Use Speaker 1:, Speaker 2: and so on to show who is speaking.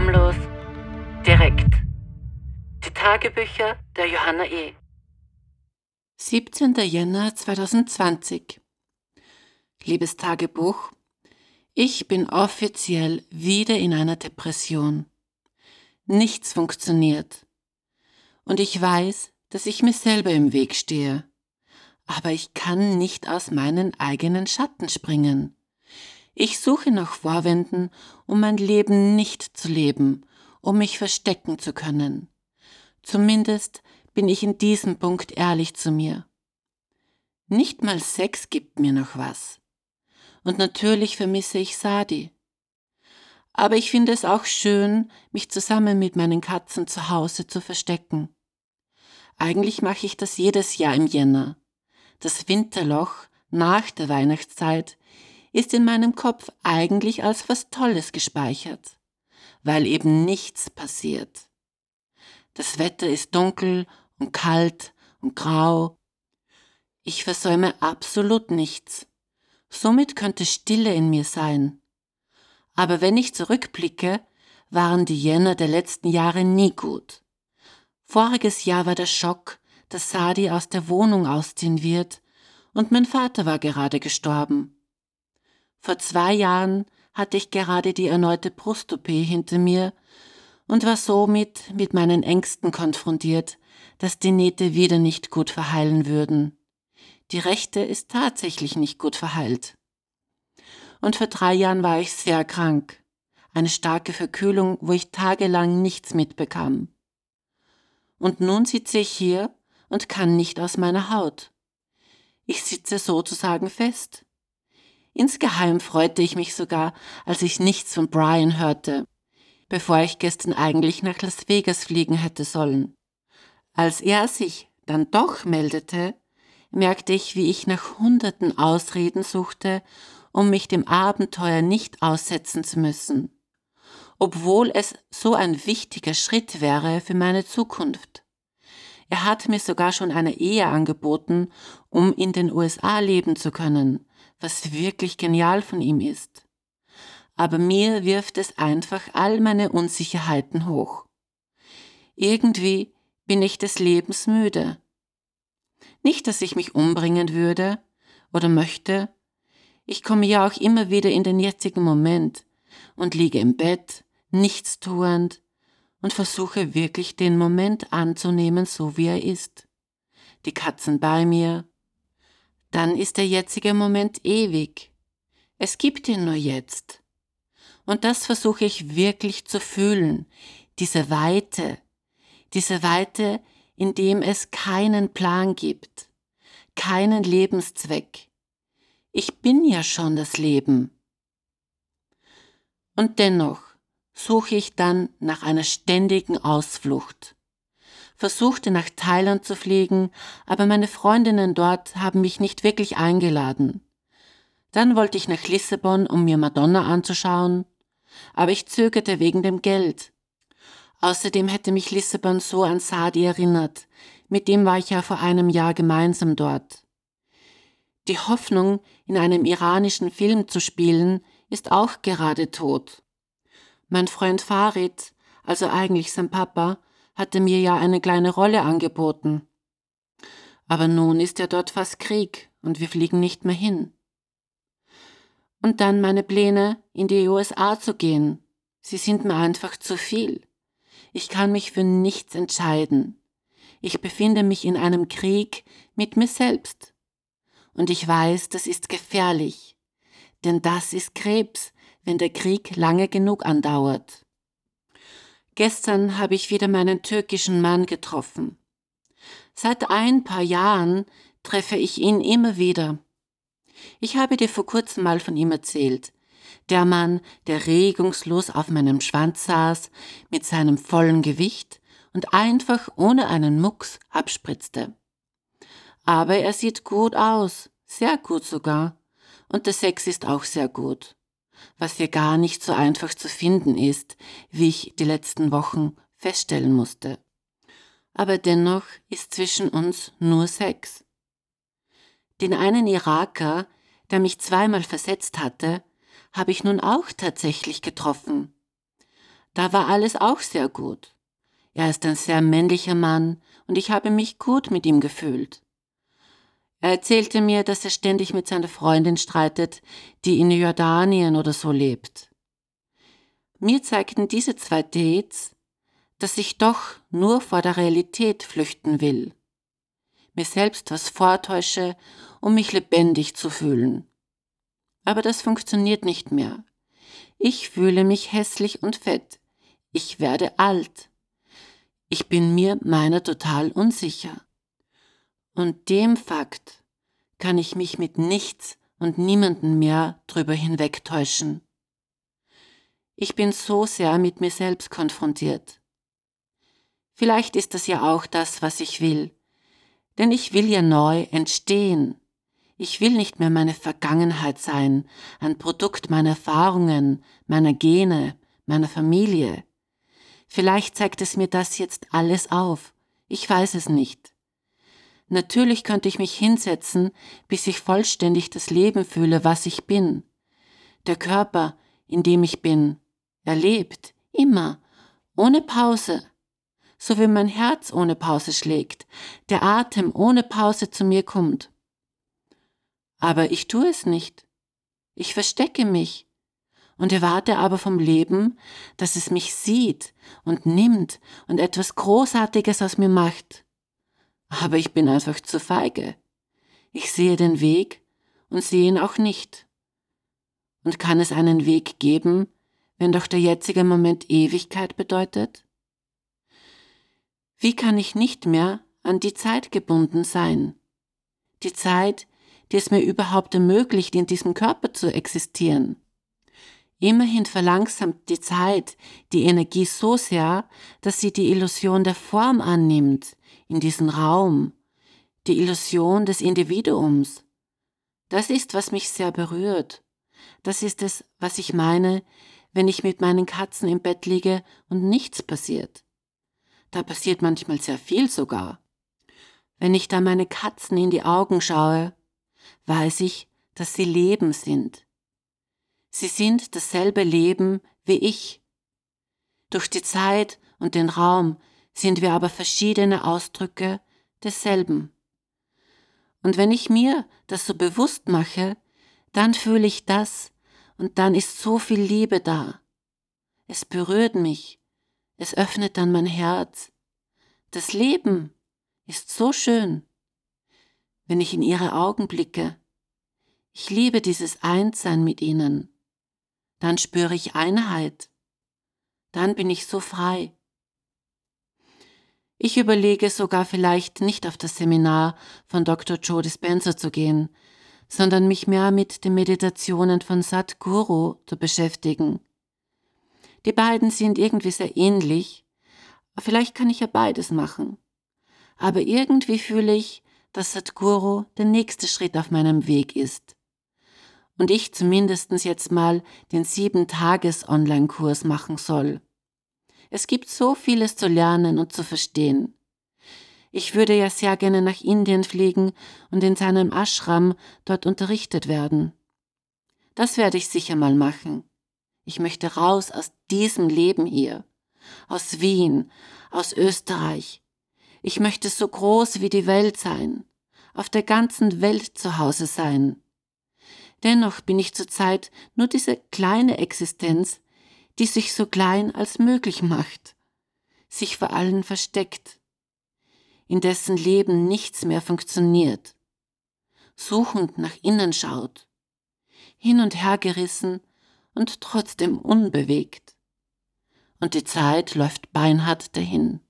Speaker 1: Schamlos, direkt. Die Tagebücher der Johanna E.
Speaker 2: 17. Jänner 2020 Liebes Tagebuch, ich bin offiziell wieder in einer Depression. Nichts funktioniert. Und ich weiß, dass ich mir selber im Weg stehe. Aber ich kann nicht aus meinen eigenen Schatten springen. Ich suche nach Vorwänden, um mein Leben nicht zu leben, um mich verstecken zu können. Zumindest bin ich in diesem Punkt ehrlich zu mir. Nicht mal Sex gibt mir noch was. Und natürlich vermisse ich Sadi. Aber ich finde es auch schön, mich zusammen mit meinen Katzen zu Hause zu verstecken. Eigentlich mache ich das jedes Jahr im Jänner. Das Winterloch nach der Weihnachtszeit ist in meinem Kopf eigentlich als was Tolles gespeichert, weil eben nichts passiert. Das Wetter ist dunkel und kalt und grau. Ich versäume absolut nichts. Somit könnte Stille in mir sein. Aber wenn ich zurückblicke, waren die Jänner der letzten Jahre nie gut. Voriges Jahr war der Schock, dass Sadi aus der Wohnung ausziehen wird, und mein Vater war gerade gestorben. Vor zwei Jahren hatte ich gerade die erneute Brust-OP hinter mir und war somit mit meinen Ängsten konfrontiert, dass die Nähte wieder nicht gut verheilen würden. Die rechte ist tatsächlich nicht gut verheilt. Und vor drei Jahren war ich sehr krank. Eine starke Verkühlung, wo ich tagelang nichts mitbekam. Und nun sitze ich hier und kann nicht aus meiner Haut. Ich sitze sozusagen fest. Insgeheim freute ich mich sogar, als ich nichts von Brian hörte, bevor ich gestern eigentlich nach Las Vegas fliegen hätte sollen. Als er sich dann doch meldete, merkte ich, wie ich nach hunderten Ausreden suchte, um mich dem Abenteuer nicht aussetzen zu müssen, obwohl es so ein wichtiger Schritt wäre für meine Zukunft. Er hat mir sogar schon eine Ehe angeboten, um in den USA leben zu können, was wirklich genial von ihm ist. Aber mir wirft es einfach all meine Unsicherheiten hoch. Irgendwie bin ich des Lebens müde. Nicht, dass ich mich umbringen würde oder möchte. Ich komme ja auch immer wieder in den jetzigen Moment und liege im Bett, nichts tuend und versuche wirklich den Moment anzunehmen, so wie er ist. Die Katzen bei mir, dann ist der jetzige Moment ewig. Es gibt ihn nur jetzt. Und das versuche ich wirklich zu fühlen, diese Weite, diese Weite, in dem es keinen Plan gibt, keinen Lebenszweck. Ich bin ja schon das Leben. Und dennoch suche ich dann nach einer ständigen Ausflucht versuchte nach Thailand zu fliegen, aber meine Freundinnen dort haben mich nicht wirklich eingeladen. Dann wollte ich nach Lissabon, um mir Madonna anzuschauen, aber ich zögerte wegen dem Geld. Außerdem hätte mich Lissabon so an Sadi erinnert, mit dem war ich ja vor einem Jahr gemeinsam dort. Die Hoffnung, in einem iranischen Film zu spielen, ist auch gerade tot. Mein Freund Farid, also eigentlich sein Papa, hatte mir ja eine kleine Rolle angeboten. Aber nun ist ja dort fast Krieg und wir fliegen nicht mehr hin. Und dann meine Pläne, in die USA zu gehen. Sie sind mir einfach zu viel. Ich kann mich für nichts entscheiden. Ich befinde mich in einem Krieg mit mir selbst. Und ich weiß, das ist gefährlich. Denn das ist Krebs, wenn der Krieg lange genug andauert. Gestern habe ich wieder meinen türkischen Mann getroffen. Seit ein paar Jahren treffe ich ihn immer wieder. Ich habe dir vor kurzem mal von ihm erzählt. Der Mann, der regungslos auf meinem Schwanz saß, mit seinem vollen Gewicht und einfach ohne einen Mucks abspritzte. Aber er sieht gut aus, sehr gut sogar, und der Sex ist auch sehr gut was hier gar nicht so einfach zu finden ist, wie ich die letzten Wochen feststellen musste. Aber dennoch ist zwischen uns nur Sex. Den einen Iraker, der mich zweimal versetzt hatte, habe ich nun auch tatsächlich getroffen. Da war alles auch sehr gut. Er ist ein sehr männlicher Mann und ich habe mich gut mit ihm gefühlt. Er erzählte mir, dass er ständig mit seiner Freundin streitet, die in Jordanien oder so lebt. Mir zeigten diese zwei Dates, dass ich doch nur vor der Realität flüchten will, mir selbst was vortäusche, um mich lebendig zu fühlen. Aber das funktioniert nicht mehr. Ich fühle mich hässlich und fett. Ich werde alt. Ich bin mir meiner total unsicher. Und dem Fakt kann ich mich mit nichts und niemanden mehr drüber hinwegtäuschen. Ich bin so sehr mit mir selbst konfrontiert. Vielleicht ist das ja auch das, was ich will. Denn ich will ja neu entstehen. Ich will nicht mehr meine Vergangenheit sein, ein Produkt meiner Erfahrungen, meiner Gene, meiner Familie. Vielleicht zeigt es mir das jetzt alles auf. Ich weiß es nicht. Natürlich könnte ich mich hinsetzen, bis ich vollständig das Leben fühle, was ich bin. Der Körper, in dem ich bin, er lebt, immer, ohne Pause. So wie mein Herz ohne Pause schlägt, der Atem ohne Pause zu mir kommt. Aber ich tue es nicht. Ich verstecke mich und erwarte aber vom Leben, dass es mich sieht und nimmt und etwas Großartiges aus mir macht. Aber ich bin einfach zu feige. Ich sehe den Weg und sehe ihn auch nicht. Und kann es einen Weg geben, wenn doch der jetzige Moment Ewigkeit bedeutet? Wie kann ich nicht mehr an die Zeit gebunden sein? Die Zeit, die es mir überhaupt ermöglicht, in diesem Körper zu existieren. Immerhin verlangsamt die Zeit die Energie so sehr, dass sie die Illusion der Form annimmt, in diesen Raum, die Illusion des Individuums. Das ist, was mich sehr berührt. Das ist es, was ich meine, wenn ich mit meinen Katzen im Bett liege und nichts passiert. Da passiert manchmal sehr viel sogar. Wenn ich da meine Katzen in die Augen schaue, weiß ich, dass sie Leben sind. Sie sind dasselbe Leben wie ich. Durch die Zeit und den Raum sind wir aber verschiedene Ausdrücke desselben. Und wenn ich mir das so bewusst mache, dann fühle ich das und dann ist so viel Liebe da. Es berührt mich, es öffnet dann mein Herz. Das Leben ist so schön, wenn ich in ihre Augen blicke. Ich liebe dieses Einssein mit ihnen. Dann spüre ich Einheit. Dann bin ich so frei. Ich überlege sogar vielleicht nicht auf das Seminar von Dr. Joe Dispenza zu gehen, sondern mich mehr mit den Meditationen von Sadhguru zu beschäftigen. Die beiden sind irgendwie sehr ähnlich, vielleicht kann ich ja beides machen. Aber irgendwie fühle ich, dass Sadhguru der nächste Schritt auf meinem Weg ist. Und ich zumindest jetzt mal den sieben Tages Online-Kurs machen soll. Es gibt so vieles zu lernen und zu verstehen. Ich würde ja sehr gerne nach Indien fliegen und in seinem Ashram dort unterrichtet werden. Das werde ich sicher mal machen. Ich möchte raus aus diesem Leben hier, aus Wien, aus Österreich. Ich möchte so groß wie die Welt sein, auf der ganzen Welt zu Hause sein. Dennoch bin ich zurzeit nur diese kleine Existenz, die sich so klein als möglich macht, sich vor allen versteckt, in dessen Leben nichts mehr funktioniert, suchend nach innen schaut, hin und her gerissen und trotzdem unbewegt. Und die Zeit läuft beinhart dahin.